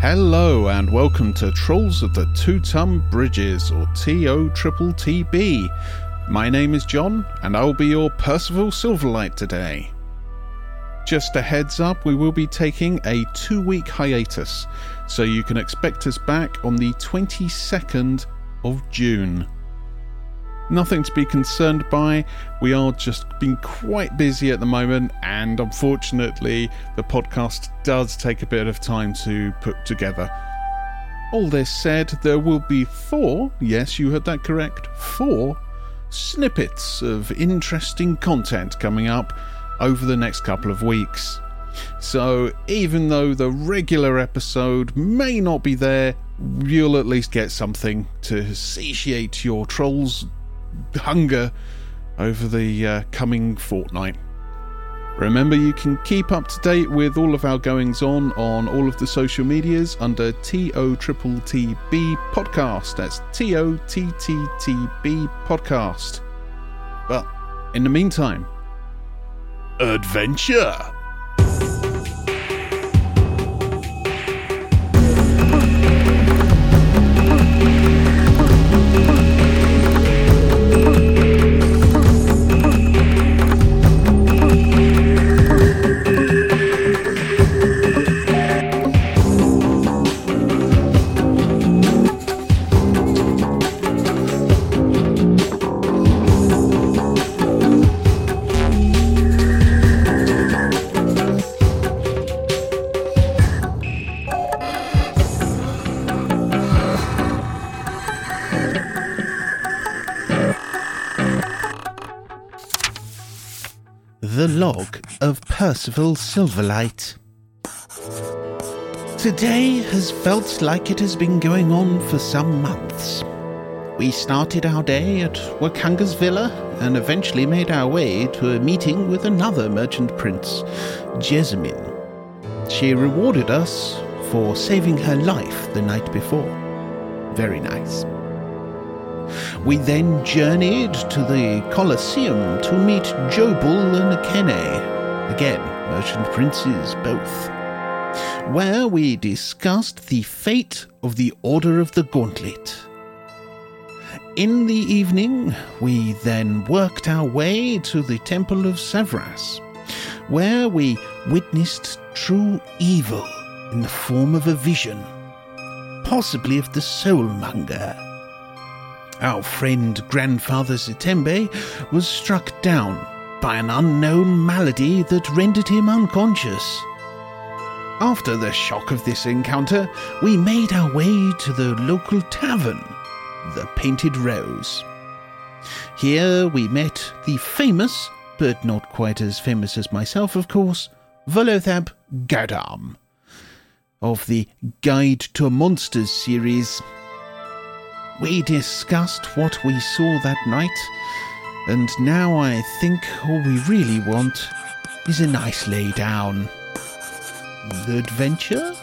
Hello and welcome to Trolls of the Two Ton Bridges, or TO-TTB. My name is John, and I will be your Percival Silverlight today. Just a heads up, we will be taking a two week hiatus, so you can expect us back on the 22nd of June. Nothing to be concerned by. We are just being quite busy at the moment, and unfortunately, the podcast does take a bit of time to put together. All this said, there will be four, yes, you heard that correct, four snippets of interesting content coming up over the next couple of weeks. So, even though the regular episode may not be there, you'll at least get something to satiate your trolls hunger over the uh, coming fortnight. Remember, you can keep up to date with all of our goings on on all of the social medias under TOTTB Podcast. That's T O T T T B Podcast. But in the meantime, adventure! Percival Silverlight. Today has felt like it has been going on for some months. We started our day at Wakanga's villa and eventually made our way to a meeting with another merchant prince, Jessamine. She rewarded us for saving her life the night before. Very nice. We then journeyed to the Colosseum to meet Jobal and Akene, again, merchant princes both, where we discussed the fate of the Order of the Gauntlet. In the evening, we then worked our way to the Temple of Savras, where we witnessed true evil in the form of a vision, possibly of the Soulmonger. Our friend Grandfather Zitembe was struck down by an unknown malady that rendered him unconscious. After the shock of this encounter, we made our way to the local tavern, the Painted Rose. Here we met the famous, but not quite as famous as myself, of course, Volothamp Geddarm of the Guide to Monsters series. We discussed what we saw that night, and now I think all we really want is a nice lay down. The adventure?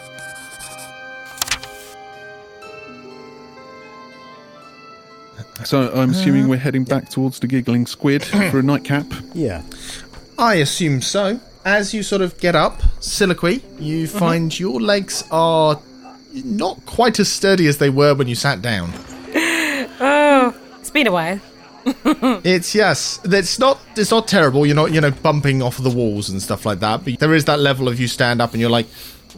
So I'm assuming we're heading back towards the giggling squid for a nightcap. Yeah. I assume so. As you sort of get up, Soliloquy, you mm-hmm. find your legs are not quite as sturdy as they were when you sat down. Oh, it's been a while. It's yes, it's not it's not terrible. You're not you know bumping off the walls and stuff like that. But there is that level of you stand up and you're like,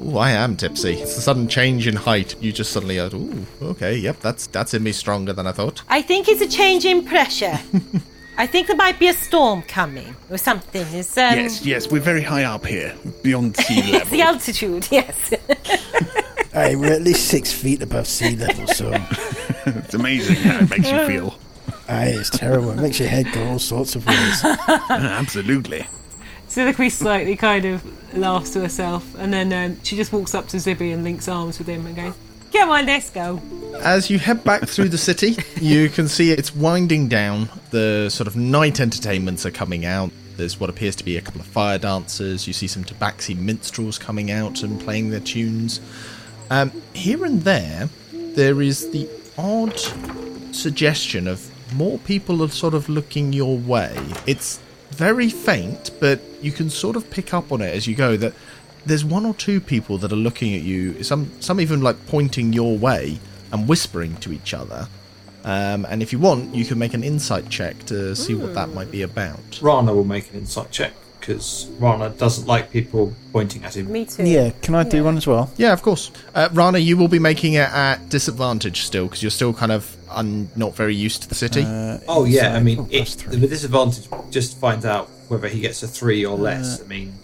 "Ooh, I am tipsy." It's a sudden change in height. You just suddenly go, "Ooh, okay, yep, that's that's in me stronger than I thought." I think it's a change in pressure. I think there might be a storm coming or something. It's, um, Yes, yes, we're very high up here, beyond sea it's level. the altitude, yes. Hey, we're at least six feet above sea level, so it's amazing how it makes you feel. Aye, it's terrible. It makes your head go all sorts of ways. Absolutely. Soliloquy slightly kind of laughs to herself, and then um, she just walks up to Zibby and links arms with him and goes, "Come on, let's go." As you head back through the city, you can see it's winding down. The sort of night entertainments are coming out. There's what appears to be a couple of fire dancers. You see some tabaxi minstrels coming out and playing their tunes. Um, here and there, there is the odd suggestion of more people are sort of looking your way. It's very faint, but you can sort of pick up on it as you go that there's one or two people that are looking at you. Some some even like pointing your way and whispering to each other. Um, and if you want, you can make an insight check to see what that might be about. Rana will make an insight check because Rana doesn't like people pointing at him. Me too. Yeah, can I do Yeah. one as well? Yeah, of course. Uh, Rana, you will be making it at disadvantage still because you're still kind of un- not very used to the city. Uh, Oh yeah, I mean, Oh, it, plus the disadvantage just finds out whether he gets a three or less. I mean,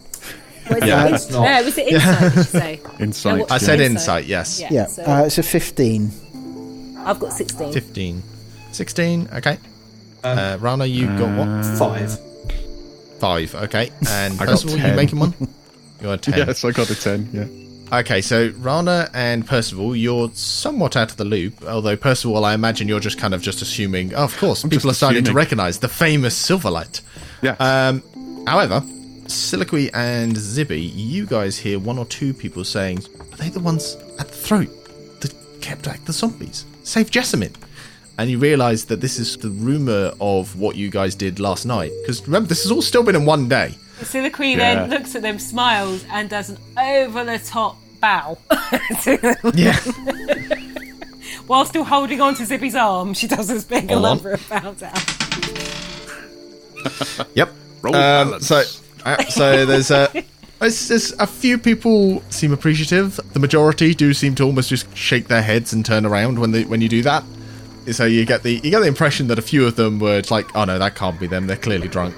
Was Yeah. in- That's not- uh, was it inside? Did say? Insight. what- I said Insight. insight, yes. Yeah. Yeah, so uh, it's a 15. I've got sixteen. 15. 16, okay. Um, uh, Rana, you got what? five. Five, okay. And I got Percival, you 10. making one? You got 10. Yes, I got a 10, yeah. Okay, so Rana and Percival, you're somewhat out of the loop. Although Percival, I imagine you're just kind of just assuming. Oh, of course, people are starting to recognise the famous Silverlight. Yeah. Um, however, Siliqui and Zibby, you guys hear one or two people saying, "Are they the ones at the throat that kept back the zombies? Save Jessamine." And you realise that this is the rumor of what you guys did last night. Because remember, this has all still been in one day. Siliqui Yeah. then looks at them, smiles, and does an over the top bow. Yeah. While still holding on to Zippy's arm, she does this big a Hold on. bow down. Yep. Roll Um, so, uh, so there's a. It's just a few people seem appreciative. The majority do seem to almost just shake their heads and turn around when they when you do that. So you get the you get the impression that a few of them were like, "Oh no, that can't be them. They're clearly drunk."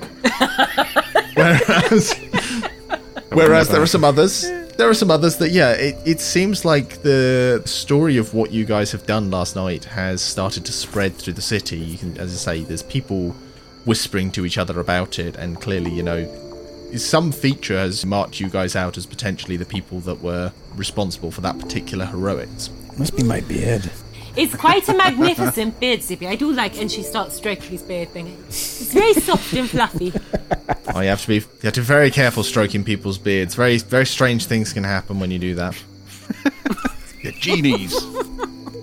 Whereas, whereas there are some others. There are some others that, yeah, it, it seems like the story of what you guys have done last night has started to spread through the city. You can, as I say, there's people whispering to each other about it, and clearly, you know, some feature has marked you guys out as potentially the people that were responsible for that particular heroics. Must be my beard. It's quite a magnificent beard, Zippy. I do like, and she starts stroking his beard thing. It's very soft and fluffy. Oh, you have to be you have to be very careful stroking people's beards. Very very strange things can happen when you do that. Yeah, genies.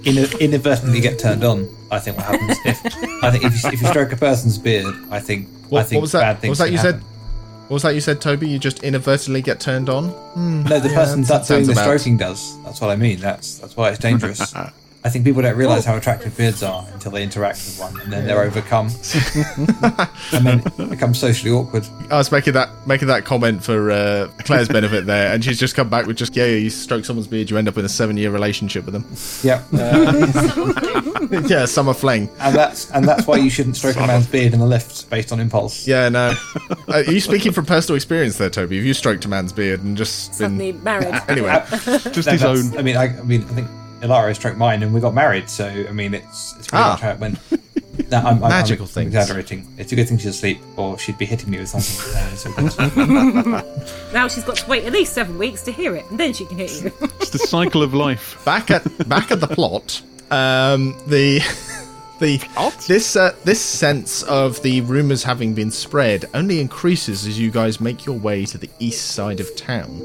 In, inadvertently get turned on. I think what happens if I think if you, if you stroke a person's beard, I think What, I think what was that? bad What was that can you happen. said? What was that you said, Toby? You just inadvertently get turned on? Hmm. No, the person that that's doing the about- stroking does. That's what I mean. That's that's why it's dangerous. I think people don't realise how attractive beards are until they interact with one, and then they're overcome, and then it becomes socially awkward. I was making that making that comment for uh, Claire's benefit there, and she's just come back with just yeah, you stroke someone's beard, you end up in a seven year relationship with them. Yeah, uh, yeah, summer fling. and that's and that's why you shouldn't stroke a man's beard in the lift based on impulse. Yeah, no. Uh, are you speaking from personal experience there, Toby? Have you stroked a man's beard and just Suddenly been married. anyway? Just That- his own. I mean, I, I mean, I think Ilaria stroked mine, and we got married. So I mean, it's it's pretty Ah. much how it went. No, I'm, I'm, Magical I'm things. Exaggerating. It's a good thing she's asleep, or she'd be hitting me with something. Uh, so. Now she's got to wait at least seven weeks to hear it, and then she can hit you. It's the cycle of life. back at back at the plot, um, the the this uh, this sense of the rumors having been spread only increases as you guys make your way to the east side of town.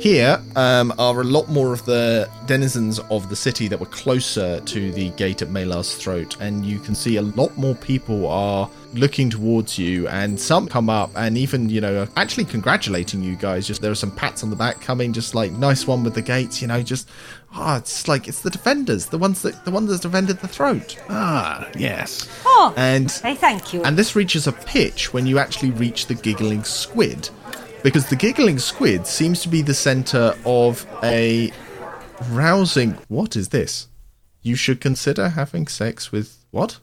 Here um, are a lot more of the denizens of the city that were closer to the gate at Malar's throat, and you can see a lot more people are looking towards you, and some come up and even you know actually congratulating you guys. Just there are some pats on the back coming, just like nice one with the gates, you know, just ah, it's like it's the defenders, the ones that the ones that defended the throat, Ah, yes. Oh, and hey, thank you. and this reaches a pitch when you actually reach the giggling squid. Because the giggling squid seems to be the center of a rousing. What is this? You should consider having sex with. What?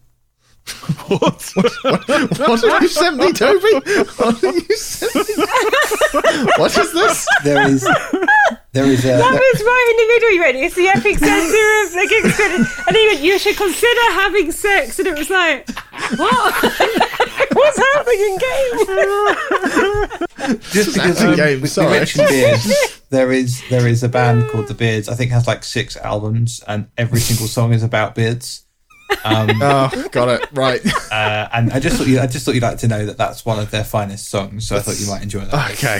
What? What have you sent me, Toby? What have you sent me? What is this? there is there is a That was right in the middle. You went, it's the epic centre of the King's Credit. And he went, you should consider having sex. And it was like, what? What's happening in game? just because a um, game, we, we sorry. mentioned Beards, there is there is a band called the Beards. I think has like six albums, and every single song is about beards. Um, Oh, got it right. uh, and I just thought you I just thought you'd like to know that that's one of their finest songs. So I thought you might enjoy that. Okay.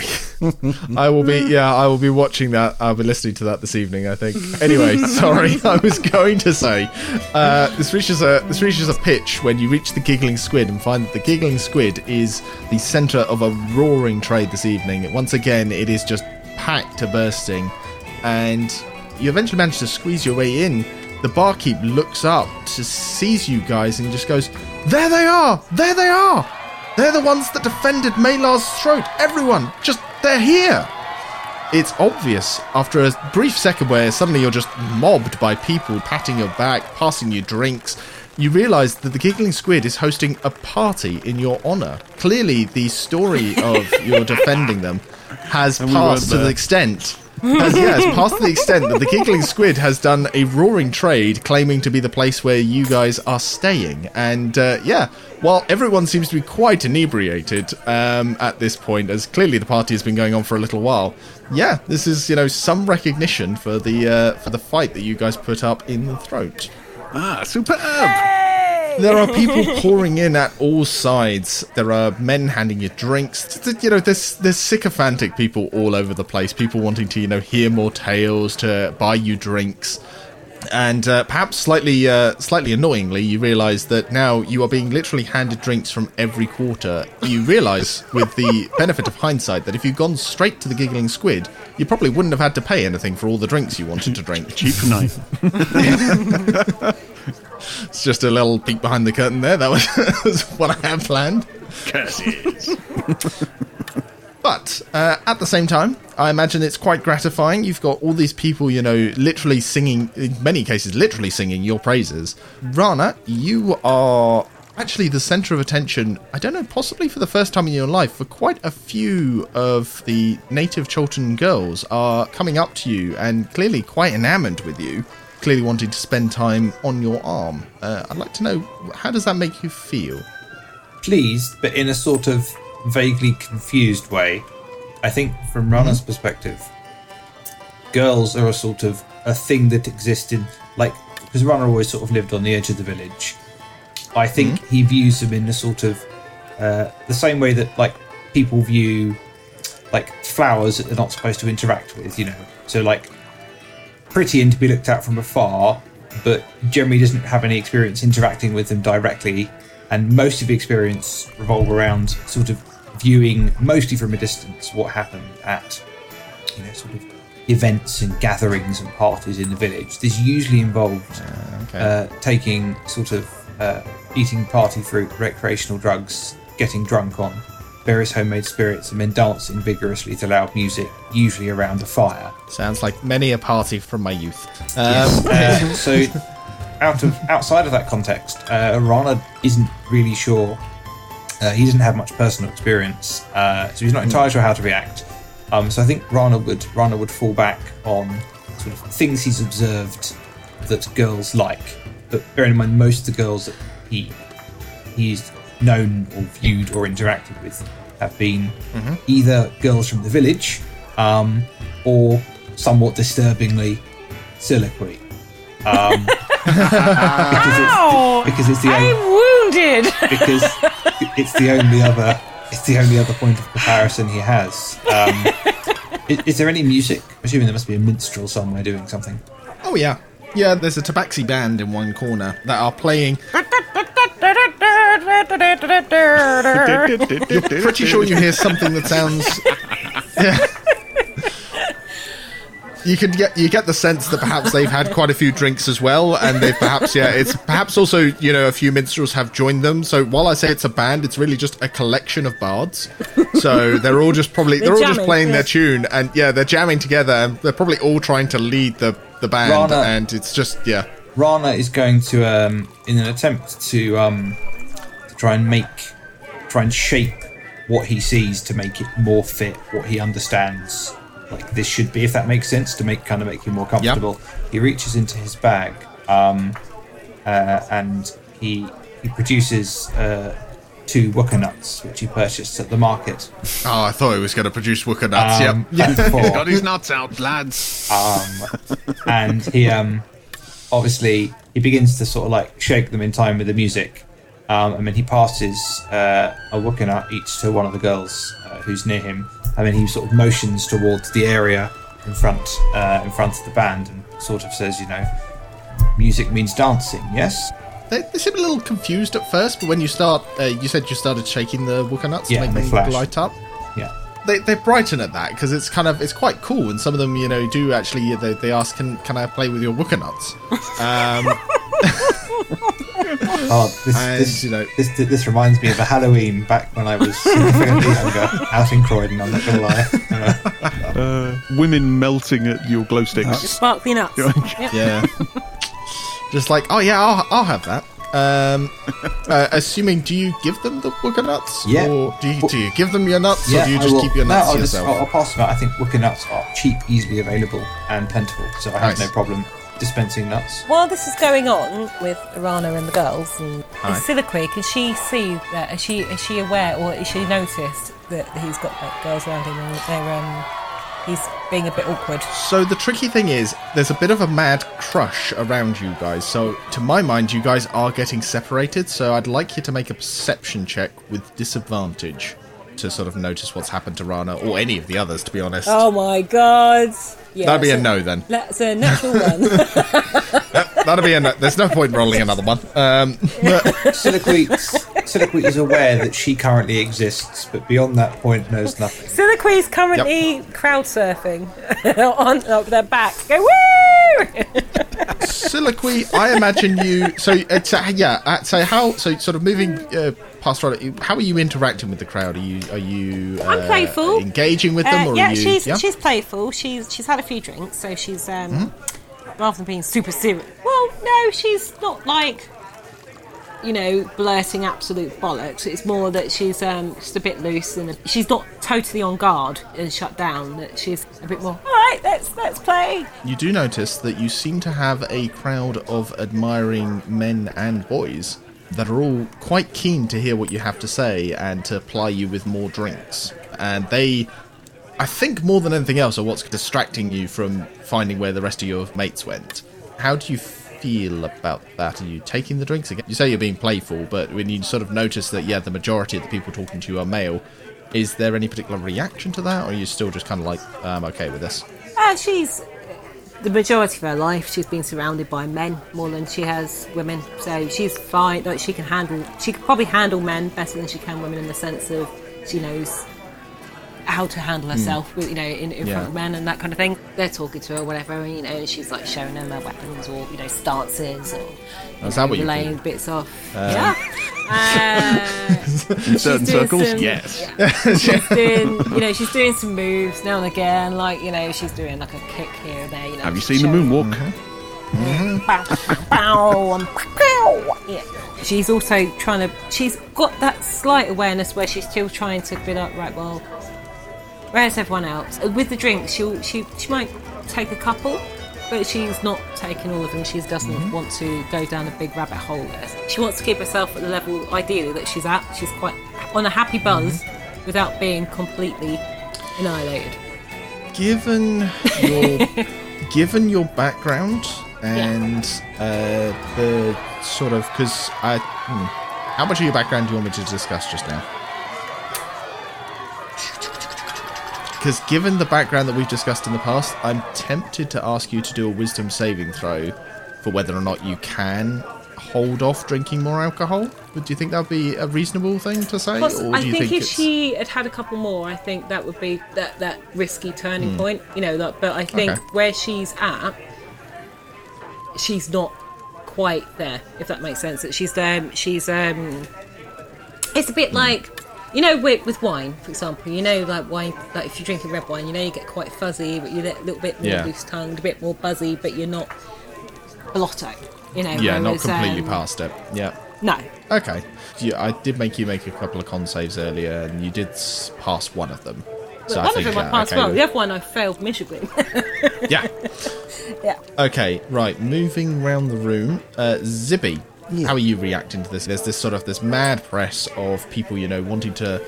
I will be yeah, I will be watching that. I'll be listening to that this evening, I think. Anyway, sorry. I was going to say uh, this reaches a this reaches a pitch when you reach the giggling squid and find that the giggling squid is the center of a roaring trade this evening. Once again, it is just packed to bursting, and you eventually manage to squeeze your way in. The barkeep looks up to sees you guys and just goes, "There they are! There they are! They're the ones that defended Malar's throat. Everyone, just they're here." It's obvious after a brief second where suddenly you're just mobbed by people patting your back, passing you drinks. You realise that the Giggling Squid is hosting a party in your honour. Clearly, the story of your defending them has we passed weren't to the extent. Has, yeah, has passed to the extent that the Giggling Squid has done a roaring trade claiming to be the place where you guys are staying. And uh, yeah, while everyone seems to be quite inebriated um, at this point, as clearly the party has been going on for a little while, yeah, this is you know some recognition for the uh, for the fight that you guys put up in the throat. Ah, superb! There are people pouring in at all sides. There are men handing you drinks. You know, there's there's sycophantic people all over the place. People wanting to you know hear more tales, to buy you drinks, and uh, perhaps slightly uh, slightly annoyingly, you realise that now you are being literally handed drinks from every quarter. You realise, with the benefit of hindsight, that if you'd gone straight to the giggling squid, you probably wouldn't have had to pay anything for all the drinks you wanted to drink. Cheap night. It's just a little peek behind the curtain there. That was, was what I had planned. Curses. But uh, at the same time, I imagine it's quite gratifying. You've got all these people, you know, literally singing, in many cases, literally singing your praises. Rana, you are actually the center of attention, I don't know, possibly for the first time in your life, for quite a few of the native Chultan girls are coming up to you and clearly quite enamored with you, clearly wanting to spend time on your arm. Uh, I'd like to know, how does that make you feel? pleased, but in a sort of vaguely confused way. I think from Rana's perspective, girls are a sort of a thing that existed, like because Rana always sort of lived on the edge of the village. I think he views them in a sort of uh, the same way that like people view like flowers that they're not supposed to interact with, you know. So like pretty and to be looked at from afar, but generally doesn't have any experience interacting with them directly. And most of the experience revolve around sort of viewing, mostly from a distance, what happened at you know sort of events and gatherings and parties in the village. This usually involved okay. uh, taking sort of uh, eating party fruit, recreational drugs, getting drunk on various homemade spirits, and then dancing vigorously to loud music, usually around a fire. Sounds like many a party from my youth. Um, Uh, so, out of outside of that context, uh, Rana isn't really sure. Uh, he doesn't have much personal experience, uh, so he's not entirely sure how to react. Um, so I think Rana would Rana would fall back on sort of things he's observed that girls like. But bearing in mind, most of the girls that he he's known or viewed or interacted with have been either girls from the village um, or somewhat disturbingly soliloquy. Um, because, Ow! it's, because it's the I'm only, wounded. because it's the only other it's the only other point of comparison he has. Um, is, is there any music? I'm assuming there must be a minstrel somewhere doing something. oh yeah, yeah. There's a tabaxi band in one corner that are playing. You're pretty sure you hear something that sounds. Yeah. You can get you get the sense that perhaps they've had quite a few drinks as well, and they've perhaps yeah, it's perhaps also you know a few minstrels have joined them. So while I say it's a band, it's really just a collection of bards. So they're all just probably they're, all just jamming, playing yeah. their tune, and yeah, they're jamming together, and they're probably all trying to lead the the band, Rana- and it's just yeah. Rana is going to, um, in an attempt to, um, to try and make, try and shape what he sees to make it more fit what he understands. Like this should be, if that makes sense, to make kind of make him more comfortable. He reaches into his bag, um, uh, and he he produces uh, two wukka nuts, which he purchased at the market. Oh, I thought he was going to produce Wooker nuts. Um, yeah, he's Got his nuts out, lads. um, and he um, obviously he begins to sort of like shake them in time with the music, um, and then he passes uh, a wukka nut each to one of the girls uh, who's near him, and then he sort of motions towards the area in front uh, in front of the band and sort of says, you know, music means dancing, yes. They, they seem a little confused at first, but when you start, uh, you said you started shaking the Wooker nuts Yeah, to make them flash. light up. Yeah. they, they brighten at that because it's kind of it's quite cool, and some of them you know do actually they, they ask can can I play with your Wooker nuts? Um, Oh, this, And, this, you know- this, this reminds me of a Halloween back when I was significantly younger, out in Croydon. I'm not gonna lie. Uh, women melting at your glow sticks. Sparkly nuts. Yep. yeah, just like oh yeah, I'll I'll have that. Um, uh, assuming, do you give them the wicker nuts? Yeah. Or do you, do you give them your nuts, or do you just will- keep your no, nuts I'll to just- yourself? I'll, I'll pass them out. I think Wicker nuts are cheap, easily available, and plentiful, so I have Nice. no problem dispensing nuts. While this is going on with Irana and the girls, and Aye. is Siliqui, can she see that? Is she is she aware, or is she noticed that he's got like girls around him and they're um he's being a bit awkward? So the tricky thing is, there's a bit of a mad crush around you guys. So to my mind, you guys are getting separated. So I'd like you to make a perception check with disadvantage to sort of notice what's happened to Rana or any of the others. To be honest, Oh my god! Yeah, that'd be a so no then. That's a natural one. That'd be a no. There's no point rolling another one. Um, Siliquit, Siliquit is aware that she currently exists, but beyond that point knows nothing. Siliqui's currently crowd surfing on up their back. Go woo! Soliloquy, I imagine you. So it's uh, yeah. Uh, so how? So sort of moving uh, past Rana. How are you interacting with the crowd? Are you are you? Uh, I'm playful. Engaging with them, Uh, or yeah, are you? she's yeah? she's playful. She's she's had a few drinks, so she's um Mm-hmm. rather than being super serious. Well, no, she's not like you know blurting absolute bollocks. It's more that she's um just a bit loose and she's not totally on guard and shut down. That she's a bit more. All right, let's let's play. You do notice that you seem to have a crowd of admiring men and boys that are all quite keen to hear what you have to say and to ply you with more drinks. And they, I think, more than anything else, are what's distracting you from finding where the rest of your mates went. How do you feel about that? Are you taking the drinks again? You say you're being playful, but when you sort of notice that, yeah, the majority of the people talking to you are male, is there any particular reaction to that, or are you still just kind of like, I'm okay with this? Uh, she's the majority of her life she's been surrounded by men more than she has women so she's fine like she can handle she could probably handle men better than she can women in the sense of she knows how to handle herself with you know in, in Hmm. Yeah. front of men and that kind of thing they're talking to her whatever and, you know she's like showing them her weapons or you know stances or Is that what you do? bits off yeah uh, In certain circles, some- yes. she's doing, you know, she's doing some moves now and again. Like, you know, she's doing like a kick here and there. You know, Have you seen the moonwalk? And pow. Yeah. She's also trying to. She's got that slight awareness where she's still trying to be like, right, well, where's everyone else? With the drinks, she'll she she might take a couple, but she's not taking all of them. She doesn't want to go down a big rabbit hole. There. She wants to keep herself at the level ideally that she's at. She's quite on a happy buzz without being completely annihilated. given your given your background and uh, the sort of because I hmm, how much of your background do you want me to discuss just now? Because given the background that we've discussed in the past, I'm tempted to ask you to do a wisdom saving throw for whether or not you can hold off drinking more alcohol. Would you think that would be a reasonable thing to say, Plus, or I do you think, think, if it's she had had a couple more, I think that would be that that risky turning point. You know, that, but I think Okay. where she's at, she's not quite there. If that makes sense, that she's um she's um, it's a bit like. You know, with, with wine, for example, you know, like wine, like if you're drinking red wine, you know, you get quite fuzzy, but you're a little bit more Yeah. loose tongued, a bit more buzzy, but you're not blotto. You know, yeah, not completely um, past it. Yeah. No, Okay. Yeah, I did make you make a couple of con saves earlier, and you did pass one of them. So one I of think, them I uh, passed okay, well. The other one I failed miserably. yeah. yeah. Okay. Right. Moving around the room, uh, Zibby. How are you reacting to this? There's this sort of this mad press of people, you know, wanting to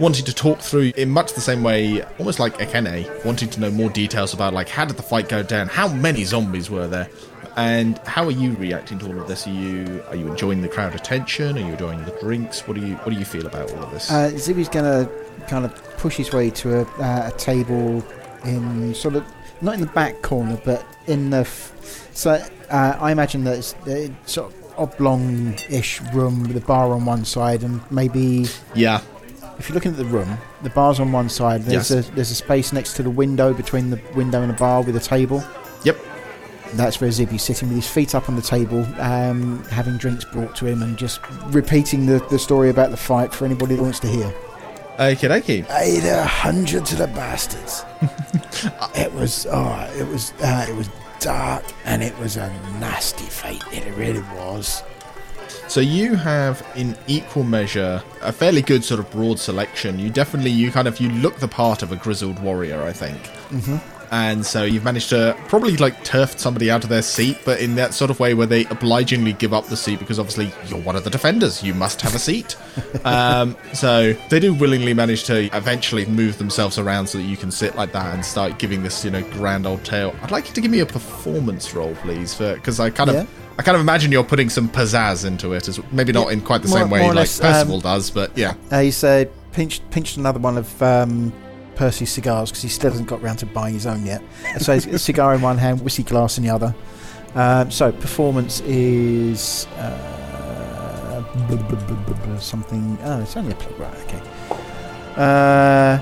wanting to talk through in much the same way, almost like Akene, wanting to know more details about like how did the fight go down, how many zombies were there, and how are you reacting to all of this? Are you are you enjoying the crowd attention? Are you enjoying the drinks? What do you what do you feel about all of this? Uh, Zibby's going to kind of push his way to a, uh, a table in sort of not in the back corner, but in the. F- so uh, I imagine that it's uh, sort of oblong-ish room with a bar on one side, and maybe yeah. if you're looking at the room, the bar's on one side. There's Yes. a there's a space next to the window between the window and the bar with a table. Yep. That's where Zibby's sitting with his feet up on the table, um, having drinks brought to him, and just repeating the, the story about the fight for anybody that wants to hear. Okie dokie. Hey, there are hundreds of the bastards. it was, oh, it was, uh, it was dark, and it was a nasty fight. It really was. So you have, in equal measure, a fairly good sort of broad selection. You definitely, you kind of, you look the part of a grizzled warrior, I think. Mm-hmm. And so you've managed to probably like turf somebody out of their seat, but in that sort of way where they obligingly give up the seat because obviously you're one of the defenders. You must have a seat. um, so they do willingly manage to eventually move themselves around so that you can sit like that and start giving this, you know, grand old tale. I'd like you to give me a performance roll, please, because I kind of. Yeah. I kind of imagine you're putting some pizzazz into it, as maybe not Yeah, in quite the more- same way like less, Percival um, does, but yeah. Uh, he's uh, pinched, pinched another one of um, Percy's cigars because he still hasn't got round to buying his own yet. So he's a cigar in one hand, whiskey glass in the other. Um, so performance is uh, blah, blah, blah, something. Oh, it's only a plug, right? Okay. Uh,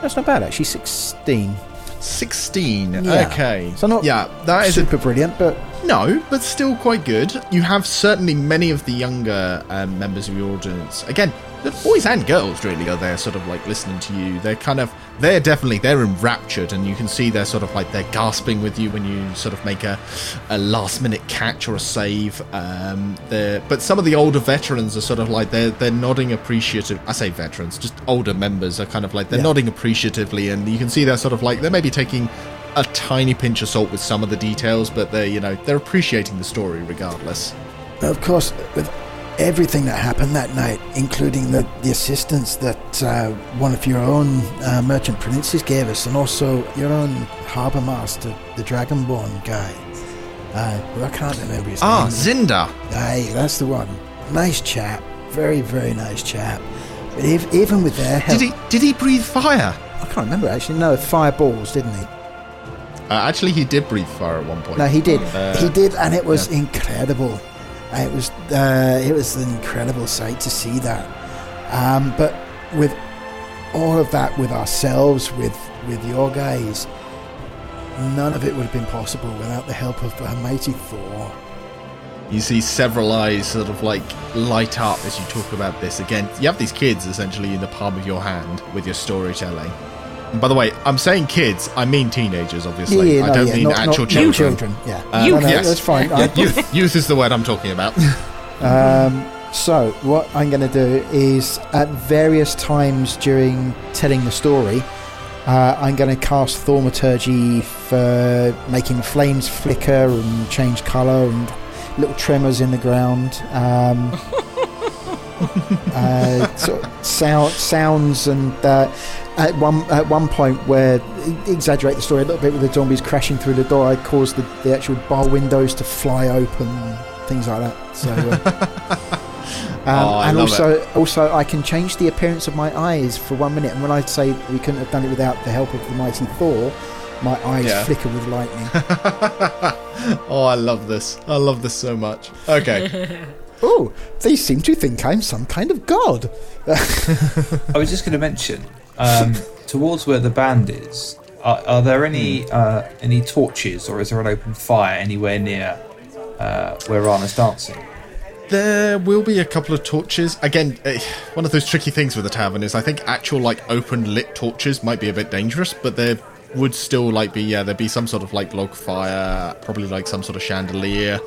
that's not bad actually. Sixteen. 16. Yeah. Okay. So not yeah, that is a super brilliant, but No, but still quite good. You have certainly many of the younger um, members of your audience. Again, the boys and girls really are there, sort of like listening to you. They're kind of, they're definitely, they're enraptured, and you can see they're sort of like they're gasping with you when you sort of make a, a last minute catch or a save. Um, but some of the older veterans are sort of like they're they're nodding appreciative. I say veterans, just older members are kind of like they're Yeah. nodding appreciatively, and you can see they're sort of like they're maybe taking a tiny pinch of salt with some of the details, but they're you know they're appreciating the story regardless. Of course, with everything that happened that night, including the, the assistance that uh, one of your own uh, merchant princes gave us, and also your own harbour master, the Dragonborn guy. Uh, I can't remember his Ah, name. Ah, Zindar. Aye, that's the one. Nice chap. Very, very nice chap. But if, even with their help... Did he did he breathe fire? I can't remember actually. No, fireballs, didn't he? Uh, actually, he did breathe fire at one point. No, he did. he did, and it was incredible. It was uh, it was an incredible sight to see that. Um, but with all of that, with ourselves, with with your guys, none of it would have been possible without the help of uh, mighty Thor. You see several eyes sort of like light up as you talk about this. Again, you have these kids essentially in the palm of your hand with your storytelling. And by the way, I'm saying kids, I mean teenagers, obviously. yeah, I don't yeah, mean not, actual not children. children. Yeah, Uh, no, no, yes. that's fine. Yeah, youth, youth is the word I'm talking about. Um, so, what I'm going to do is at various times during telling the story, uh, I'm going to cast Thaumaturgy for making flames flicker and change colour and little tremors in the ground. Um, uh, sort of sound, sounds and uh, at one at one point where exaggerate the story a little bit with the zombies crashing through the door, I caused the, the actual bar windows to fly open, things like that. So. Uh, Um, Oh, and also, also, I can change the appearance of my eyes for one minute. And when I say we couldn't have done it without the help of the mighty Thor, my eyes Yeah. flicker with lightning. oh, I love this. I love this so much. Okay. oh, they seem to think I'm some kind of god. I was just going to mention um, towards where the band is. Are, are there any uh, any torches, or is there an open fire anywhere near uh, where Rana's dancing? There will be a couple of torches. Again, eh, one of those tricky things with the tavern is I think actual like open lit torches might be a bit dangerous, but there would still like be yeah there'd be some sort of like log fire, probably like some sort of chandelier,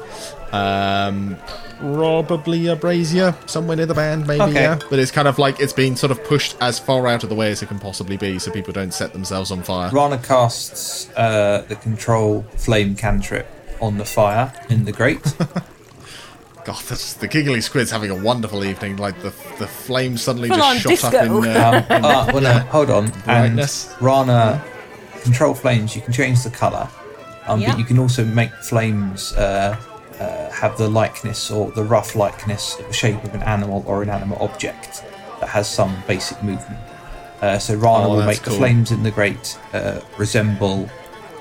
um, probably a brazier somewhere near the band maybe Okay. yeah. But it's kind of like it's been sort of pushed as far out of the way as it can possibly be, so people don't set themselves on fire. Rana casts uh, the control flame cantrip on the fire in the grate. God, that's, the giggly squid's having a wonderful evening. Like the the flames suddenly Full just shot up in. Uh, Um, ah, well, no, hold on. Brightness. And Rana control flames. You can change the color, um, Yeah. but you can also make flames uh, uh, have the likeness or the rough likeness of the shape of an animal or an inanimate object that has some basic movement. Uh, so Rana Oh, will that's make the flames in the grate uh, resemble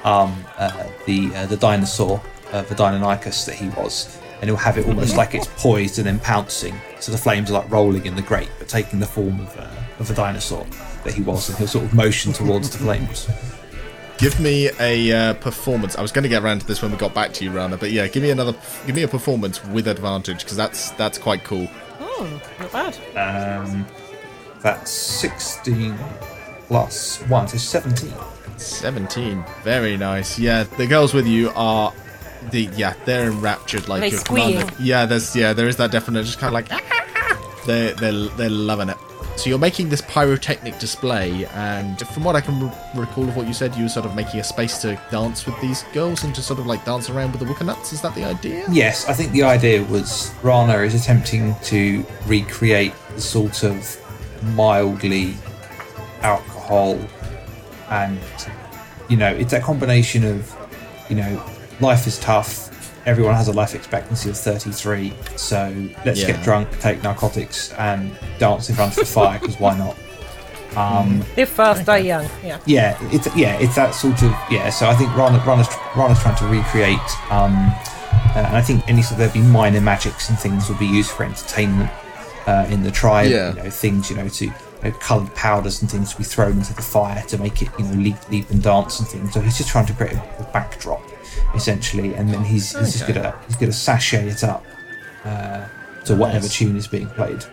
um, uh, the uh, the dinosaur, uh, the Deinonychus that he was, and he'll have it almost like it's poised and then pouncing. So the flames are like rolling in the grate, but taking the form of, uh, of a dinosaur that he was, and he'll sort of motion towards the flames. Give me a uh, performance. I was going to get around to this when we got back to you, Rana, but yeah, give me another. Give me a performance with advantage because that's that's quite cool. Oh, not bad. Um, that's 16 plus 1, so 17. 17. Very nice. Yeah, the girls with you are the yeah, they're enraptured like They your squeal. commander. Yeah, there's yeah, there is that definite just kind of like they're they're they're loving it. So you're making this pyrotechnic display, and from what I can re- recall of what you said, you were sort of making a space to dance with these girls and to sort of like dance around with the wicker nuts. Is that the idea? Yes, I think the idea was Rana is attempting to recreate the sort of mildly alcohol and you know it's that combination of you know life is tough everyone has a life expectancy of 33 so let's Yeah. get drunk take narcotics and dance in front of the fire because why not um Live fast, die young. Yeah. yeah, it's yeah, it's that sort of yeah. So I think Rana, Rana's, Rana's trying to recreate, um, uh, and I think any sort of there'd be minor magics and things will be used for entertainment uh, in the tribe. Yeah. You know, things you know to you know, coloured powders and things to be thrown into the fire to make it you know leap, leap and dance and things. So he's just trying to create a, a backdrop essentially, and then he's, he's just Okay. gonna he's gonna sashay it up uh, to whatever Nice. tune is being played.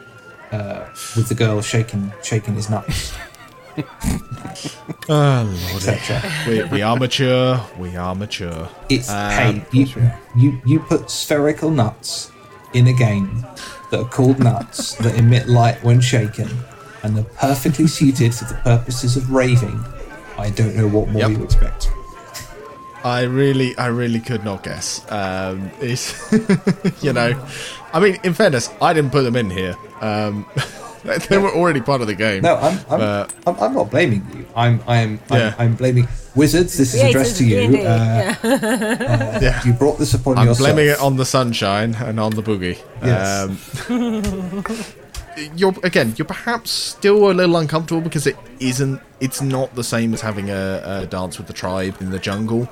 Uh, with the girl shaking shaking his nuts, Oh etc. we, we are mature. We are mature. It's Um, hey, you, you you put spherical nuts in a game that are called nuts that emit light when shaken, and they're perfectly suited for the purposes of raving. I don't know what more Yep. you expect. I really, I really could not guess. Um, it's, you know, I mean, in fairness, I didn't put them in here. Um, they were already part of the game. No, I'm I'm, Uh, I'm, I'm not blaming you. I'm I'm Yeah. I'm, I'm blaming wizards. This is addressed to you. Uh, yeah. Yeah. You brought this upon yourself. I'm blaming it on the sunshine and on the boogie. Yes. Um, you're again, you're perhaps still a little uncomfortable because it isn't. It's not the same as having a, a dance with the tribe in the jungle.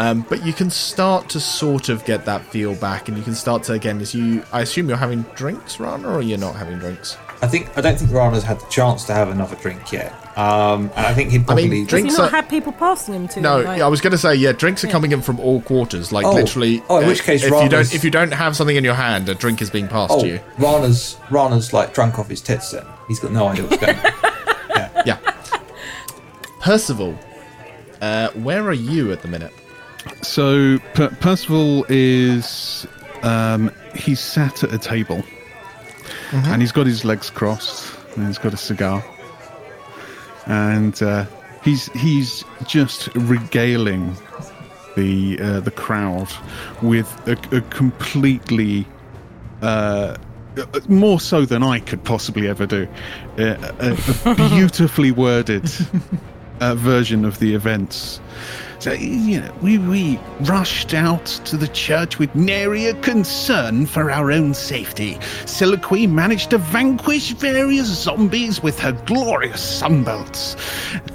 Um, but you can start to sort of get that feel back, and you can start to again. As you, I assume you're having drinks, Rana, or you're not having drinks. I think I don't think Rana's had the chance to have another drink yet. Um, and I think he'd probably. mean, Has drinks he not are- had people passing him to? No, him, like- I was going to say, yeah, drinks are coming in from all quarters. Like Oh. literally. Oh, in uh, which case, if you don't if you don't have something in your hand, a drink is being passed Oh, to you. Rana's Rana's like drunk off his tits. Then he's got no idea what's going. on. Yeah. Percival, uh, where are you at the minute? So per- Percival is um, he's sat at a table, and he's got his legs crossed, and he's got a cigar, and uh, he's he's just regaling the uh, the crowd with a, a completely uh, uh, more so than I could possibly ever do, uh, a, a beautifully worded uh, version of the events. So, uh, you know, we, we rushed out to the church with nary a concern for our own safety. Siliqui managed to vanquish various zombies with her glorious sunbolts.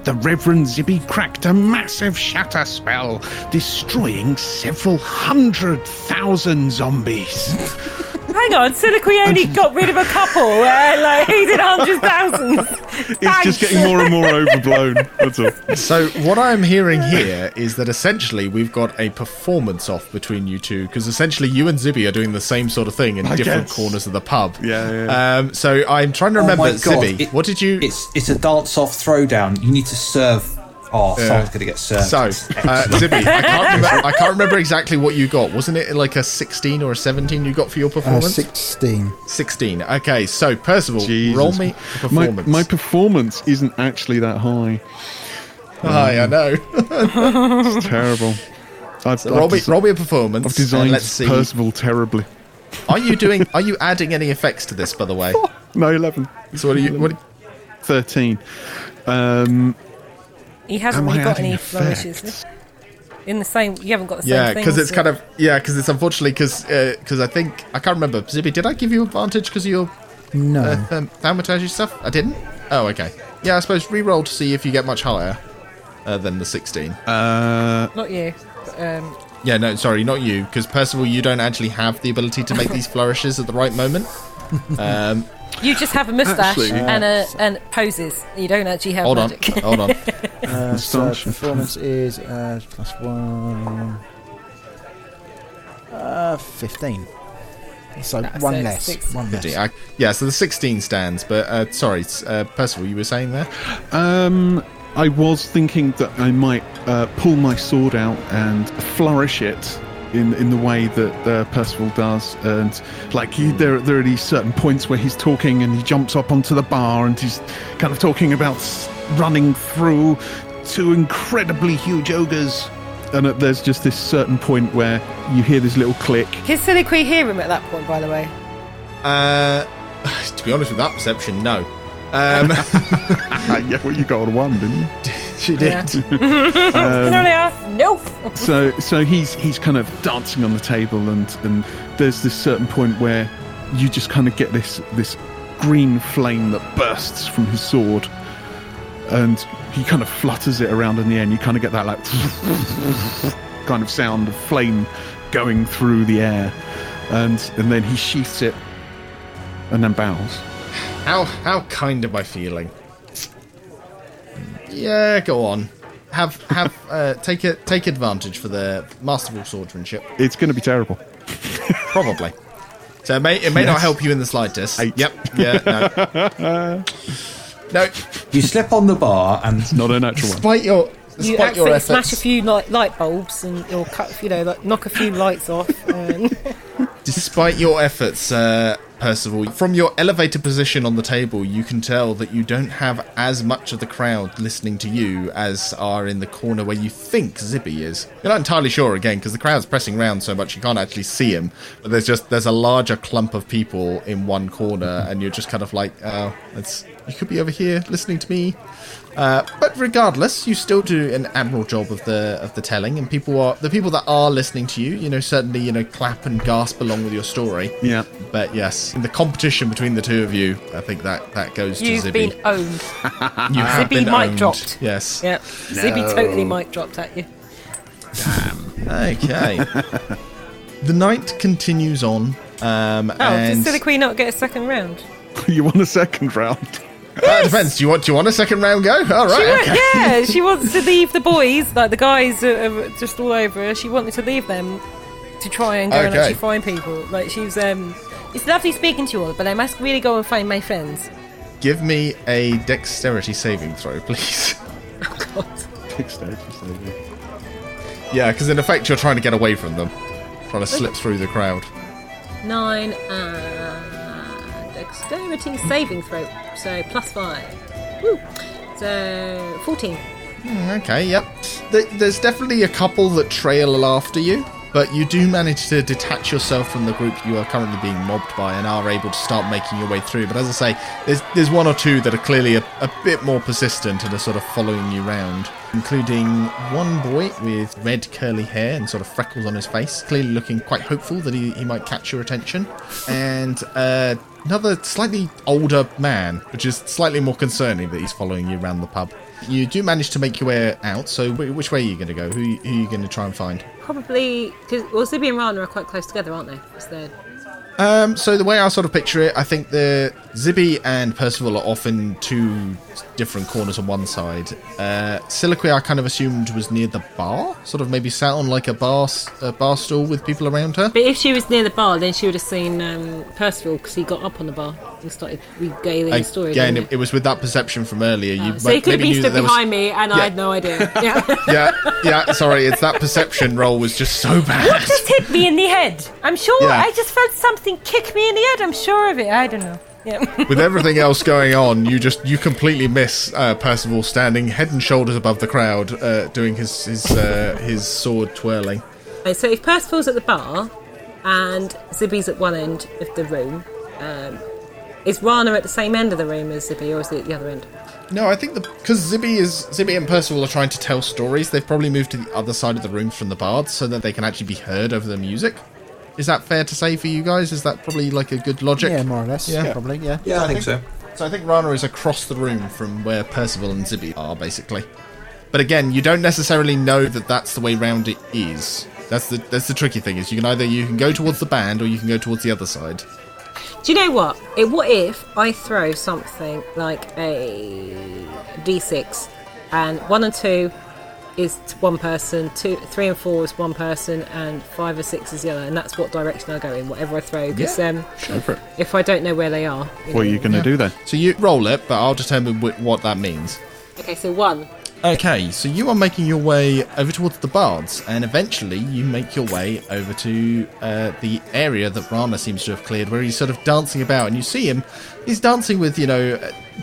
The Reverend Zibby cracked a massive shatter spell, destroying several hundred thousand zombies. Hang on, Siliqui only got rid of a couple. Uh, like he did hundreds thousands. It's just getting more and more overblown. That's all. So what I'm hearing here is that essentially we've got a performance off between you two because essentially you and Zibby are doing the same sort of thing in I different guess. corners of the pub. Yeah, yeah. Um, so I'm trying to remember oh my god! Zibby. it- what did you? It's it's a dance off throwdown. You need to serve. Oh, someone's going to get served. So, uh, Zibby, I can't, remember, I can't remember exactly what you got. Wasn't it like a 16 or a 17 you got for your Uh, performance? 16. 16. Okay, so Percival, Jesus. roll me a My, performance. my performance isn't actually that high. Hi, I know. It's terrible. I've, So roll, I've me, desi- roll me a performance. I've designed let's see. Percival terribly. Are you doing? Are you adding any effects to this? By the way, No, 11. so what are you? What, 13. Um, He hasn't really got adding any flourishes. In the same, you haven't got the same yeah, thing. because it's kind of yeah, because it's unfortunately because because I think I can't remember. Zibby, did I give you advantage because of your No. uh, um, thaumaturgy stuff? I didn't. Oh, okay. Yeah, I suppose re-roll to see if you get much higher uh, than the 16. uh, not you. But, um, Yeah, no, sorry, not you, because Percival, you don't actually have the ability to make these flourishes at the right moment. Um, You just have a moustache Actually- and a and poses. You don't actually have hold on, hold on. Uh, so performance is uh, plus one. Uh, 15. So That's one it, less. six. One less. I- yeah, so the 16 stands, but uh, sorry, s- uh, Percival, you were saying there? Um, I was thinking that I might uh, pull my sword out and flourish it in in the way that uh, Percival does, and like he, there there are these certain points where he's talking and he jumps up onto the bar and he's kind of talking about running through two incredibly huge ogres. And uh, there's just this certain point where you hear this little click. Can Siliqui hear him at that point? By the way, Uh, to be honest with that perception, no. Um, yeah, well, you got a one, didn't you? She did. Um, no. so so he's he's kind of dancing on the table and and there's this certain point where you just kind of get this this green flame that bursts from his sword and he kind of flutters it around in the air and you kind of get that like kind of sound of flame going through the air and and then he sheaths it and then bows How how kind am I feeling? Yeah, go on. Have have uh, take it take advantage for the masterful swordsmanship. it's going to be terrible Probably. So it may it may not help you in the slightest. Eight. Yep. Yeah. No. no. You slip on the bar and not a natural one Despite your You despite your accidentally efforts, smash a few light, light bulbs and you'll cut, you know, like knock a few lights off. And despite your efforts, uh, Percival, from your elevated position on the table, you can tell that you don't have as much of the crowd listening to you as are in the corner where you think Zibby is. You're not entirely sure again because the crowd's pressing round so much you can't actually see him. But there's just there's a larger clump of people in one corner, and you're just kind of like, oh, it's you could be over here listening to me. Uh, but regardless, you still do an admirable job of the of the telling, and people are the people that are listening to you. You know, certainly you know clap and gasp along with your story. yeah But yes, in the competition between the two of you, I think that that goes to you've Zibby. been owned. you have Zibby been mic owned. dropped. Yes. Yep. Zibby totally mic dropped at you. Damn. okay. the night continues on. Um, Oh, and does Siliqui not get a second round? you want a second round that depends. Do you want do you want a second round go? All right. She right. wa- yeah, she wants to leave the boys, like the guys are, are just all over her. She wanted to leave them to try and go and actually find people. Like she was, um, it's lovely speaking to you all, but I must really go and find my friends. Give me a dexterity saving throw, please. Dexterity saving. Yeah, because in effect you're trying to get away from them, trying to slip through the crowd. Nine and dexterity saving throw, so plus five. Woo. So fourteen. Okay, yep. There's definitely a couple that trail after you, but you do manage to detach yourself from the group you are currently being mobbed by and are able to start making your way through. But as I say, there's there's one or two that are clearly a, a bit more persistent and are sort of following you round, including one boy with red curly hair and sort of freckles on his face, clearly looking quite hopeful that he, he might catch your attention, and uh, another slightly older man, which is slightly more concerning that he's following you around the pub. You do manage to make your way out, so which way are you going to go? Who, who are you going to try and find? Probably because well, Zibby and Rana are quite close together, aren't they? Um, so the way I sort of picture it, I think the Zibby and Percival are often two different corners on one side. Uh, Siliqui, I kind of assumed was near the bar, sort of maybe sat on like a bar a bar stool with people around her. But if she was near the bar, then she would have seen um, Percival because he got up on the bar and started regaling the story. Again, it, it was with that perception from earlier. he? You Oh, so he might- could have been stood there was- behind me, and I had no idea. Yeah. Yeah, yeah. Sorry, it's that perception roll was just so bad. What just hit me in the head. I'm sure. Yeah. I just felt something kick me in the head. I'm sure of it. I don't know. With everything else going on, you just you completely miss uh, Percival standing head and shoulders above the crowd, uh, doing his his uh, his sword twirling. Right, so if Percival's at the bar and Zibby's at one end of the room, um, is Rana at the same end of the room as Zibby, or is it at the other end? No, I think because Zibby is Zibby and Percival are trying to tell stories. They've probably moved to the other side of the room from the bards so that they can actually be heard over the music. Is that fair to say for you guys? Is that probably like a good logic? Yeah, more or less. Yeah. Yeah. Probably, yeah. yeah, I think so. So I think Rana is across the room from where Percival and Zibby are, basically. But again, you don't necessarily know that that's the way round it is. That's the that's the tricky thing is you can either you can go towards the band or you can go towards the other side. Do you know what? It, what if I throw something like a d6, and one and two is t- one person, two, three and four is one person, and five or six is the other, and that's what direction I go in, whatever I throw. Because um, Go if I don't know where they are, you What are you going to do then? So you roll it, but I'll determine wh- what that means. Okay, so one. Okay, so you are making your way over towards the bards, and eventually you make your way over to uh, the area that Rana seems to have cleared, where he's sort of dancing about, and you see him. He's dancing with, you know,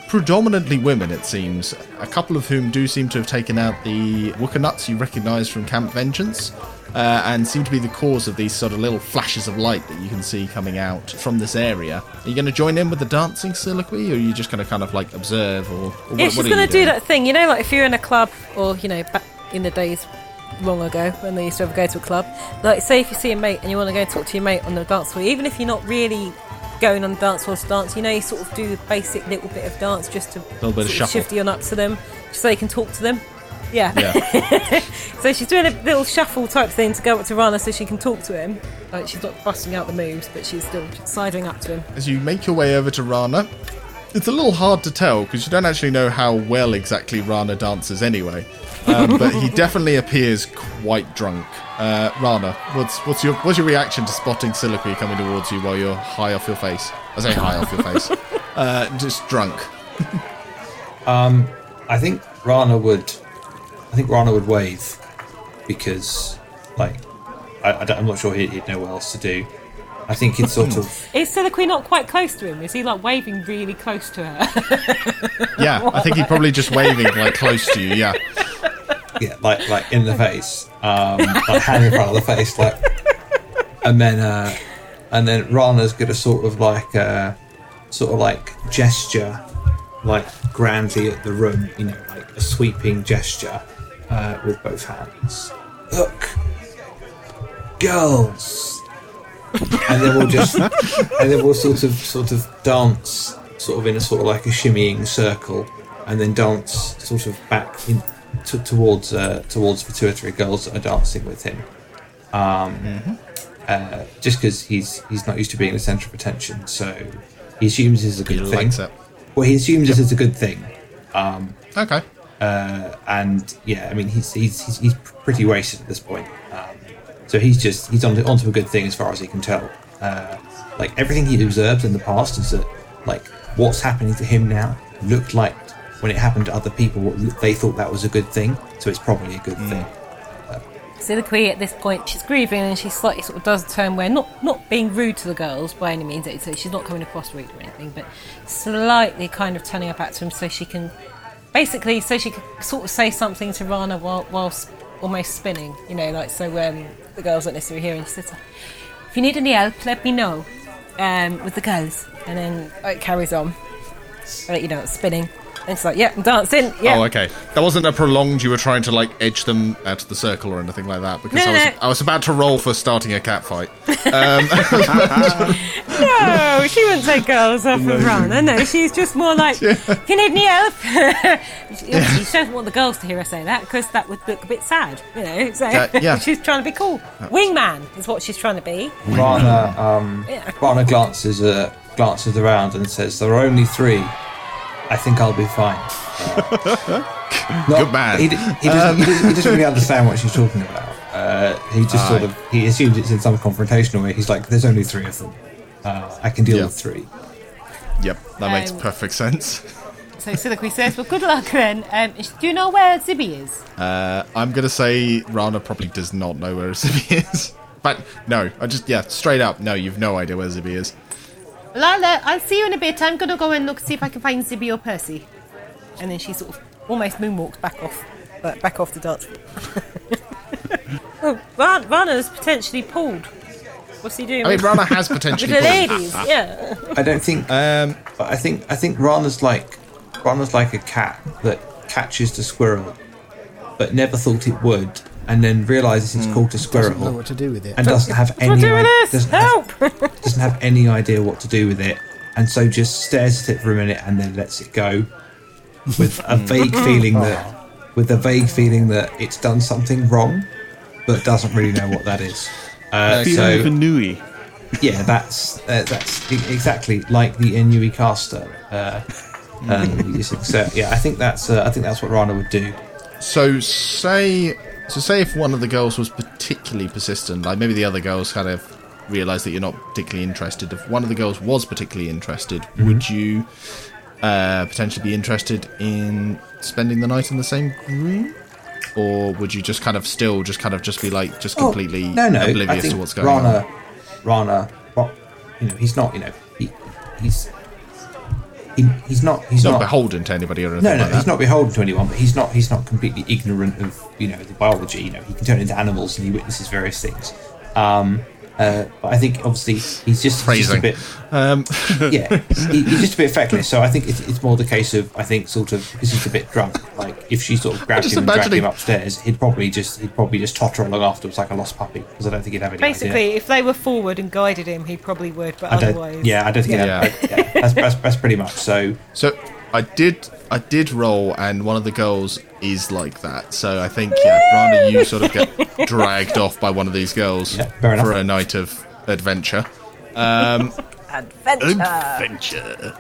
predominantly women, it seems. A couple of whom do seem to have taken out the wukka nuts you recognise from Camp Vengeance, uh, and seem to be the cause of these sort of little flashes of light that you can see coming out from this area. Are you going to join in with the dancing soliloquy, or are you just going to kind of like observe, or, or what, Yeah, what she's are going to do that thing, you know, like if you're in a club, or, you know, back in the days long ago when they used to ever go to a club, like say if you see a mate and you want to go and talk to your mate on the dance floor, even if you're not really going on the dance floor to dance, you know, you sort of do the basic little bit of dance just to Little bit of sort shuffle. shift you on up to them, just so you can talk to them. Yeah. Yeah. So she's doing a little shuffle type thing to go up to Rana so she can talk to him. Like she's not busting out the moves, but she's still sidling up to him. As you make your way over to Rana, it's a little hard to tell because you don't actually know how well exactly Rana dances anyway. Um, but he definitely appears quite drunk. Uh, Rana, what's what's your what's your reaction to spotting Soliloquy coming towards you while you're high off your face? I say high off your face, uh, just drunk. Um, I think Rana would. I think Rana would wave because, like, I, I am not sure he'd, he'd know what else to do. I think he'd sort of. Is Soliloquy not quite close to him? Is he like waving really close to her? Yeah, I think he's probably just waving like close to you. Yeah, yeah, like like in the face, um, like hand in front of the face, like, and then uh, and then Rana's gonna sort of like uh, sort of like gesture, like grandly at the room, you know, like a sweeping gesture uh, with both hands. Look, girls, and then we'll just and then we'll sort of sort of dance, sort of in a sort of like a shimmying circle, and then dance sort of back in to, towards uh, towards the two or three girls that are dancing with him. Um, uh, just because he's he's not used to being the centre of attention, so he assumes this is a he good thing. likes it. Well, he assumes this is a good thing. Um, Okay. Uh, and yeah, I mean he's he's he's, he's pretty wasted at this point. Um, so he's just he's on onto a good thing as far as he can tell. Uh, like everything he'd observed in the past is that like what's happening to him now looked like when it happened to other people, they thought that was a good thing. So it's probably a good thing. Soliloquy at this point, she's grieving and she slightly sort of does a turn where not not being rude to the girls by any means, so she's not coming across rude or anything, but slightly kind of turning her back to him so she can basically so she could sort of say something to Rana while whilst almost spinning, you know, like so um, the girls aren't necessarily hear and she If you need any help, let me know. Um, with the girls. And then it carries on. I'll let you know it's spinning. And it's like, yeah, I'm dancing. Yeah. Oh, okay. That wasn't a prolonged. You were trying to like edge them out of the circle or anything like that. Because No, I was no. I was about to roll for starting a cat fight. No, she wouldn't take girls off of Rana. No, she's just more like, if you need any help. she, she doesn't want the girls to hear her say that because that would look a bit sad, you know. So Uh, yeah. she's trying to be cool. Wingman is what she's trying to be. Rana, um, Yeah. Rana glances uh, glances around and says, "There are only three. I think I'll be fine." Not- Good man. He, he, doesn't, he, doesn't, he doesn't really understand what she's talking about. Uh, he just sort of he assumes it's in some confrontational way. He's like, "There's only three of them. Uh, I can deal Yeah. with three. Yep, that makes Um, perfect sense. So Soliloquy says, well, good luck then. Um, do you know where Zibby is? Uh, I'm gonna say Rana probably does not know where Zibby is. But no, I just yeah, straight up, no, you've no idea where Zibby is. Lala, I'll see you in a bit. I'm gonna go and look see if I can find Zibby or Percy. And then she sort of almost moonwalks back off, uh, back off the dance floor. oh, Ran- Rana's potentially pulled. What's he doing? I mean, Rana has with potentially. the pulled- ladies, yeah. I don't think. Um, I think I think Rana's like Rana's like a cat that catches the squirrel, but never thought it would, and then realizes it's called a Doesn't know squirrel what to do with it. and doesn't have any do with i- this? doesn't have, Help! doesn't have any idea what to do with it, and so just stares at it for a minute and then lets it go, with a vague feeling that with a vague feeling that it's done something wrong. but doesn't really know what that is. Uh, so Nui. yeah, that's uh, that's exactly like the Inui caster. Uh, um, we used to- so yeah, I think that's uh, I think that's what Rana would do. So say, so say if one of the girls was particularly persistent, like maybe the other girls kind of realised that you're not particularly interested. If one of the girls was particularly interested, would you uh, potentially be interested in spending the night in the same room, or would you just kind of still just kind of just be like just Oh, completely no, no, I oblivious think to what's going Rana, on? Rana, well, you know, he's not, you know, he, he's he, he's not he's not not beholden to anybody or anything No, no, like he's not beholden to anyone, but he's not he's not completely ignorant of you know the biology. You know, he can turn into animals and he witnesses various things. Um, uh, but I think obviously he's just, just a bit Um, yeah, he, he's just a bit feckless. So I think it's, it's more the case of I think sort of he's just a bit drunk. Like if she sort of grabbed just him and dragged him upstairs, he'd probably just he'd probably just totter along afterwards like a lost puppy because I don't think he'd have any Basically, idea. if they were forward and guided him, he probably would, but I otherwise. yeah, I don't think. Yeah. He'd have, yeah, that's, that's that's pretty much so. So I did I did roll and one of the girls is like that. So I think yeah, Rana, you sort of get dragged off by one of these girls Yeah, for a night of adventure. Um Adventure. adventure.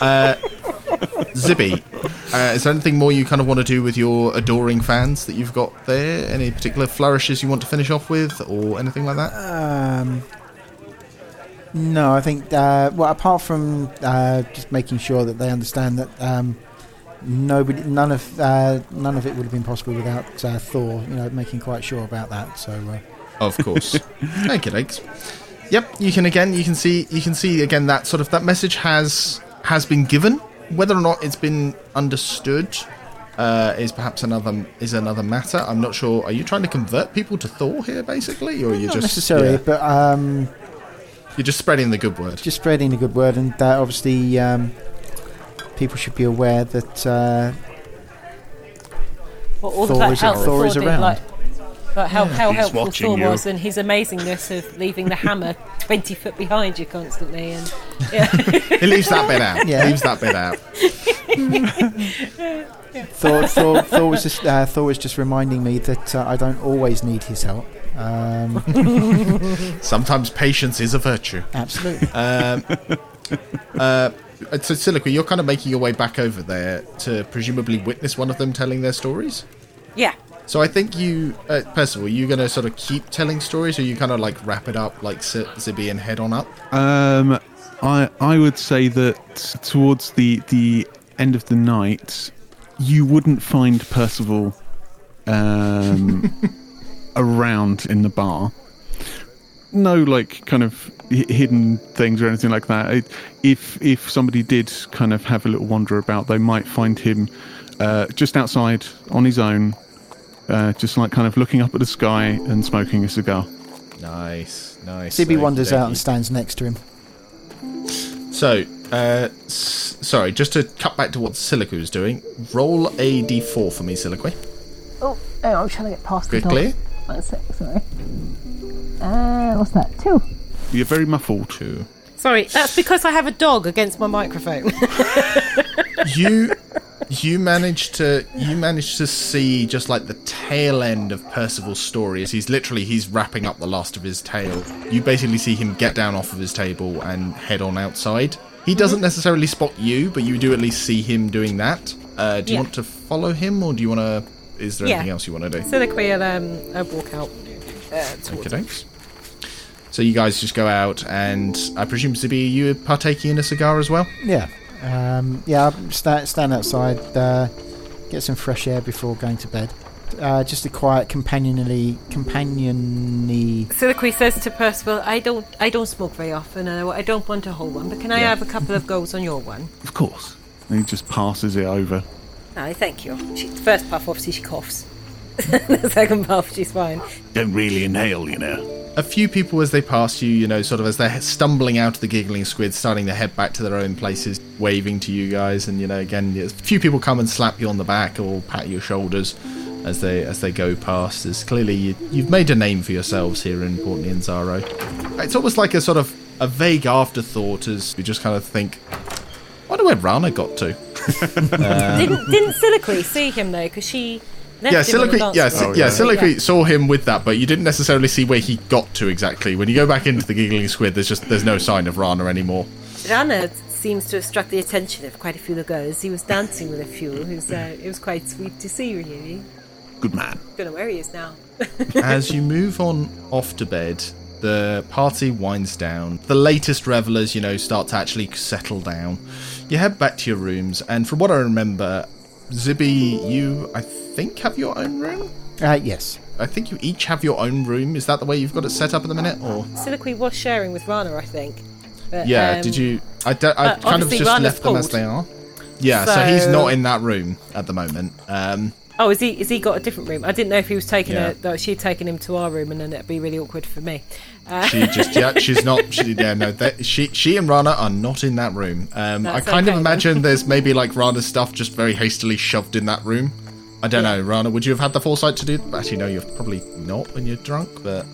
Uh Zibby, uh, is there anything more you kind of want to do with your adoring fans that you've got there? Any particular flourishes you want to finish off with, or anything like that? Um, no, I think. Uh, well, apart from uh, just making sure that they understand that um, nobody, none of, uh, none of it would have been possible without uh, Thor. You know, making quite sure about that. So, uh, Of course. Thank you, thanks. Yep, you can again. You can see. You can see again that sort of that message has has been given. Whether or not it's been understood uh, is perhaps another is another matter. I'm not sure. Are you trying to convert people to Thor here, basically, or are you not just necessarily, yeah, but um, you're just spreading the good word? just spreading the good word, and uh, obviously, um, people should be aware that. Uh, Well, all Thor of that is- help Thor Thor is did, around. like, like how, how helpful Thor you. was and his amazingness of leaving the hammer 20 foot behind you constantly. And yeah, He leaves that bit out. Yeah. Leaves that bit out. Thor, Thor, Thor was just uh, Thor was just reminding me that uh, I don't always need his help. Um, Sometimes patience is a virtue. absolutely. Um, uh, so, Siliqui, you're kind of making your way back over there to presumably witness one of them telling their stories. yeah. So I think you, uh, Percival, are you going to sort of keep telling stories, or you kind of like wrap it up like Z- Zibby and head on up? Um, I I would say that towards the the end of the night, you wouldn't find Percival um, around in the bar. No, like kind of hidden things or anything like that. It, if if somebody did kind of have a little wander about, they might find him uh, just outside on his own, uh, just like kind of looking up at the sky and smoking a cigar. Nice, nice. Sibby Okey wanders out and stands next to him. So, uh, s- sorry, just to cut back to what Siliqui was doing, roll a d4 for me, Siliqui. Oh, hang on, I'm trying to get past Good the door. clear? One sec, sorry. Uh, what's that? Two. You're very muffled. Two. Sorry, that's because I have a dog against my microphone. you you managed to you managed to see just like the tail end of Percival's story as he's literally he's wrapping up the last of his tale. You basically see him get down off of his table and head on outside. He doesn't necessarily spot you, but you do at least see him doing that. Uh, do you Yeah. want to follow him, or do you want to? Is there Yeah. anything else you want to do? so the queer um, uh, walk out. Uh, towards Okay, thanks. So you guys just go out, and I presume Zibby, you partaking in a cigar as well? Yeah, um, yeah. I'll sta stand outside, uh, get some fresh air before going to bed. Uh, just a quiet, companionly, companiony. Siliqui says to Percival, "I don't, I don't smoke very often, and I I don't want a whole one. But can I Yeah. have a couple of goes on your one?" Of course. And he just passes it over. No, thank you. She, the first puff, obviously, she coughs. the second puff, she's fine. Don't really inhale, you know. A few people as they pass you, you know, sort of as they're stumbling out of the giggling squid, starting to head back to their own places, waving to you guys, and you know, again, a few people come and slap you on the back or pat your shoulders as they as they go past. As clearly you, you've made a name for yourselves here in Port Nyanzaru. It's almost like a sort of a vague afterthought as you just kind of think, I wonder where Rana got to. didn't didn't Siliqui see him though? Because she Left him on the Siliqui, yeah, floor. Si- yeah, yeah. Siliqui saw him with that, but you didn't necessarily see where he got to exactly. When you go back into the giggling squid, there's just there's no sign of Rana anymore. Rana seems to have struck the attention of quite a few of the girls. He was dancing with a few. It was, uh, it was quite sweet to see, really. Good man. Don't know where he is now. As you move on off to bed, the party winds down. The latest revelers, you know, start to actually settle down. You head back to your rooms, and from what I remember, Zibby, you, I think, have your own room. Uh, yes. I think you each have your own room. Is that the way you've got it set up at the minute, or? Siliqui was sharing with Rana, I think. But, Yeah, um, did you? I, d- I uh, kind of just Rana's left them as they are. Yeah, so, he's not in that room at the moment. Um, Oh, is he? Is he got a different room? I didn't know if he was taking Yeah. a. That she'd taken him to our room, and then it'd be really awkward for me. Uh, she just yeah, she's not. She, yeah, no, that, she she and Rana are not in that room. Um, I kind okay of then. imagine there's maybe like Rana's stuff just very hastily shoved in that room. I don't know, Rana. Would you have had the foresight to do? Actually, no, you're probably not when you're drunk. But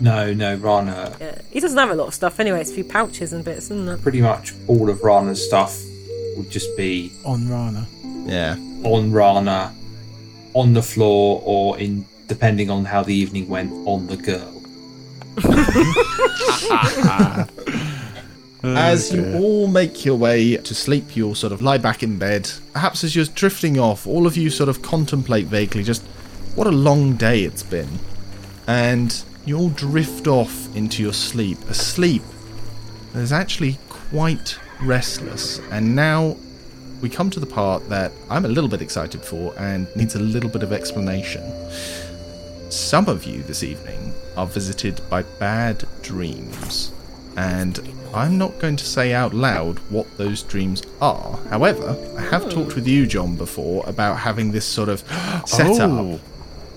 No, no, Rana. yeah. He doesn't have a lot of stuff anyway. It's a few pouches and bits, isn't it? Pretty much all of Rana's stuff would just be On Rana. yeah, on Rana, on the floor, or in depending on how the evening went, on the girl. As you all make your way to sleep, you'll sort of lie back in bed. Perhaps as you're drifting off, all of you sort of contemplate vaguely just what a long day it's been. And you all drift off into your sleep. A sleep that is actually quite restless. And now we come to the part that I'm a little bit excited for and needs a little bit of explanation. Some of you this evening are visited by bad dreams, and I'm not going to say out loud what those dreams are. However, I have oh. talked with you, John, before about having this sort of setup. Oh.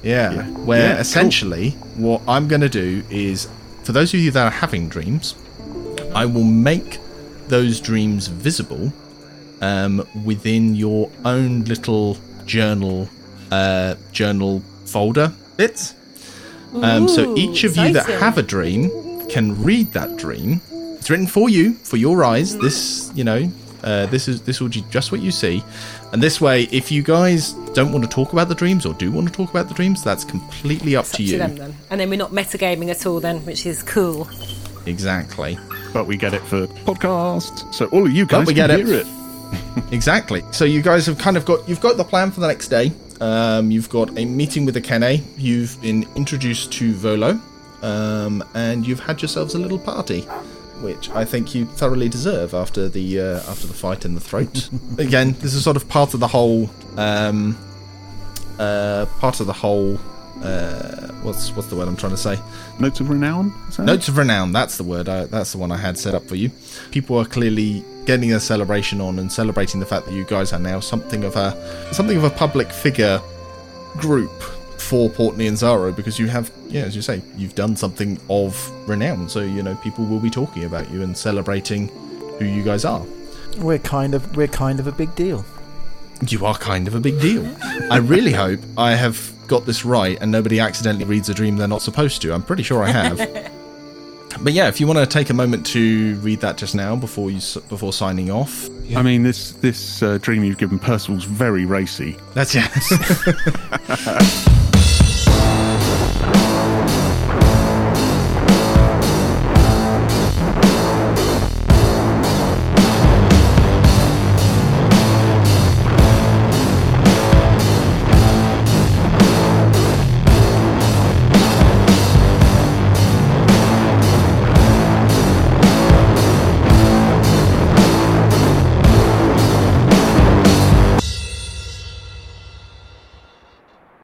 Yeah, Yeah. where Yeah, cool. essentially what I'm going to do is, for those of you that are having dreams, I will make those dreams visible um, within your own little journal uh, journal folder bits. Um, so each of you that have a dream can read that dream. It's written for you, for your eyes. This, you know, uh, this is this will be just what you see. And this way, if you guys don't want to talk about the dreams or do want to talk about the dreams, that's completely up It's to up you. to them then. And then we're not metagaming at all then, which is cool. Exactly. But we get it for podcast, so all of you guys we can get it. hear it. Exactly. So you guys have kind of got you've got the plan for the next day. Um, you've got a meeting with Akene. You've been introduced to Volo, um, and you've had yourselves a little party, which I think you thoroughly deserve after the uh, after the fight in the throat. Again, this is sort of part of the whole um, uh, part of the whole. Uh, what's what's the word I'm trying to say? Notes of renown. That it? Notes of renown. That's the word. I, that's the one I had set up for you. People are clearly getting a celebration on and celebrating the fact that you guys are now something of a something of a public figure group for Port Nyanzaru because you have, yeah, as you say, you've done something of renown. So you know people will be talking about you and celebrating who you guys are. We're kind of we're kind of a big deal. You are kind of a big deal. I really hope I have got this right and nobody accidentally reads a dream they're not supposed to. I'm pretty sure I have. but yeah, if you want to take a moment to read that just now before you before signing off, I mean, this this uh, dream you've given Percival's very racy. that's yes.